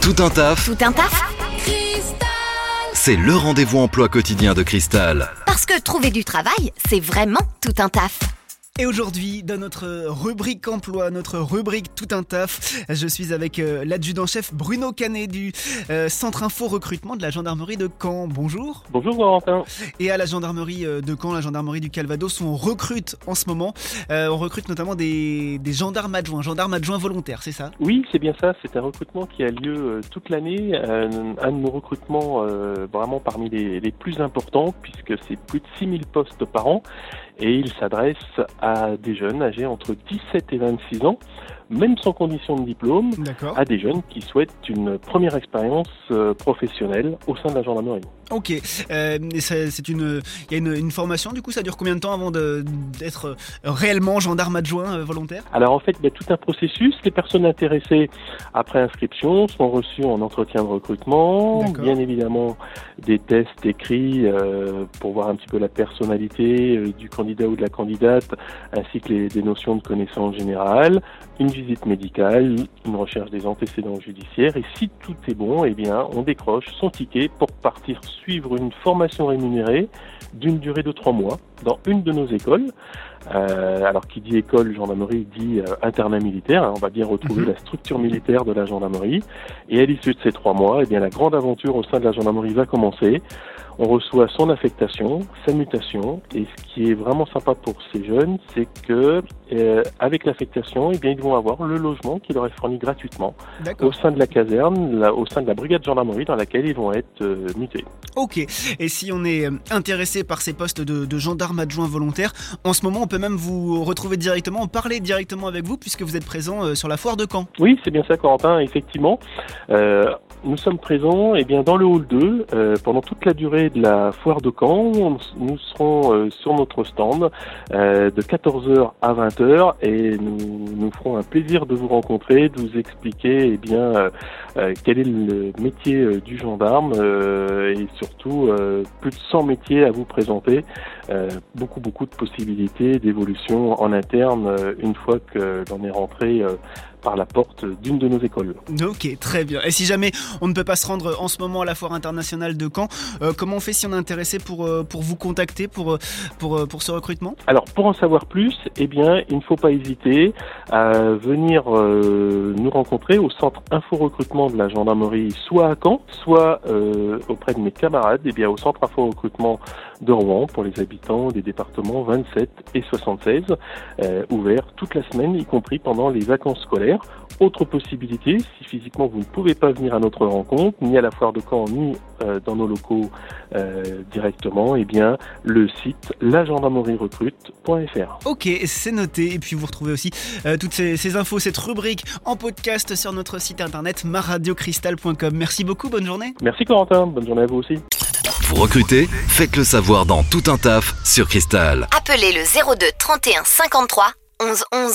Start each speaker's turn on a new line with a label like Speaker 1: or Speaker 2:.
Speaker 1: Tout un taf,
Speaker 2: Tout un taf
Speaker 1: c'est le rendez-vous emploi quotidien de Cristal.
Speaker 2: Parce que trouver du travail, c'est vraiment tout un taf.
Speaker 3: Et aujourd'hui, dans notre rubrique emploi, notre rubrique tout un taf, je suis avec euh, l'adjudant-chef Bruno Canet du euh, Centre Info Recrutement de la gendarmerie de Caen. Bonjour.
Speaker 4: Bonjour Valentin.
Speaker 3: Et à la gendarmerie euh, de Caen, la gendarmerie du Calvados, on recrute en ce moment. On recrute notamment des, des gendarmes adjoints, gendarmes adjoints volontaires, c'est ça?
Speaker 4: Oui, c'est bien ça. C'est un recrutement qui a lieu toute l'année. Un de nos recrutements vraiment parmi les, les plus importants puisque c'est plus de 6000 postes par an et il s'adresse à des jeunes âgés entre 17 et 26 ans, même sans condition de diplôme, à des jeunes qui souhaitent une première expérience euh, professionnelle au sein de la gendarmerie.
Speaker 3: Ok. Euh, c'est une, il y a une, une formation. Du coup, ça dure combien de temps avant d'être euh, réellement gendarme adjoint euh, volontaire?
Speaker 4: Alors en fait, il y a tout un processus. Les personnes intéressées après inscription sont reçues en entretien de recrutement. Bien évidemment, des tests écrits euh, pour voir un petit peu la personnalité du candidat ou de la candidate, ainsi que les, des notions de connaissances générales. Une visite médicale, une recherche des antécédents judiciaires. Et si tout est bon, eh bien, on décroche son ticket pour partir suivre une formation rémunérée d'une durée de trois mois dans une de nos écoles. Euh, alors qui dit école gendarmerie dit euh, internat militaire. hein, on va bien retrouver
Speaker 3: Mhm.
Speaker 4: la structure militaire de la gendarmerie. Et à l'issue de ces trois mois, eh bien la grande aventure au sein de la gendarmerie va commencer. On reçoit son affectation, sa mutation. Et ce qui est vraiment sympa pour ces jeunes, c'est que euh, avec l'affectation, eh bien ils vont avoir le logement qui leur est fourni gratuitement au sein de la caserne, là, au sein de la brigade de gendarmerie dans laquelle ils vont être euh, mutés.
Speaker 3: Ok. Et si on est euh, intéressé par ces postes de, de gendarme adjoint volontaire, en ce moment, on peut même vous retrouver directement, parler directement avec vous, puisque vous êtes présent euh, sur la foire de Caen.
Speaker 4: Oui, c'est bien ça, Corentin, effectivement. Nous sommes présents eh bien, dans le hall 2 euh, pendant toute la durée de la foire de Caen. Nous serons euh, sur notre stand euh, de 14h à 20h et nous nous ferons un plaisir de vous rencontrer, de vous expliquer eh bien, euh, euh, quel est le métier euh, du gendarme et surtout plus de 100 métiers à vous présenter. Beaucoup, beaucoup de possibilités d'évolution en interne une fois que l'on est rentré par la porte d'une de nos écoles.
Speaker 3: Ok, très bien. Et si jamais on ne peut pas se rendre en ce moment à la foire internationale de Caen, euh, comment on fait si on est intéressé pour, euh, pour vous contacter pour, euh, pour, euh, pour ce recrutement?
Speaker 4: Alors pour en savoir plus, eh bien il ne faut pas hésiter à venir euh, nous rencontrer au centre info recrutement de la gendarmerie, soit à Caen, soit euh, auprès de mes camarades, eh bien au centre info recrutement de Rouen pour les habitants des départements 27 et 76, euh, ouvert toute la semaine, y compris pendant les vacances scolaires. Autre possibilité, si physiquement vous ne pouvez pas venir à notre rencontre, ni à la foire de Caen, ni euh, dans nos locaux euh, directement, eh bien le site lagendarmerierecrute.fr.
Speaker 3: Ok, c'est noté. Et puis vous retrouvez aussi euh, toutes ces, ces infos, cette rubrique en podcast sur notre site internet maradiocristal.com. Merci beaucoup, bonne journée.
Speaker 4: Merci Corentin, bonne journée à vous aussi.
Speaker 1: Vous recrutez Faites le savoir dans Tout un taf sur Cristal.
Speaker 2: Appelez le 02 31 53 11 11.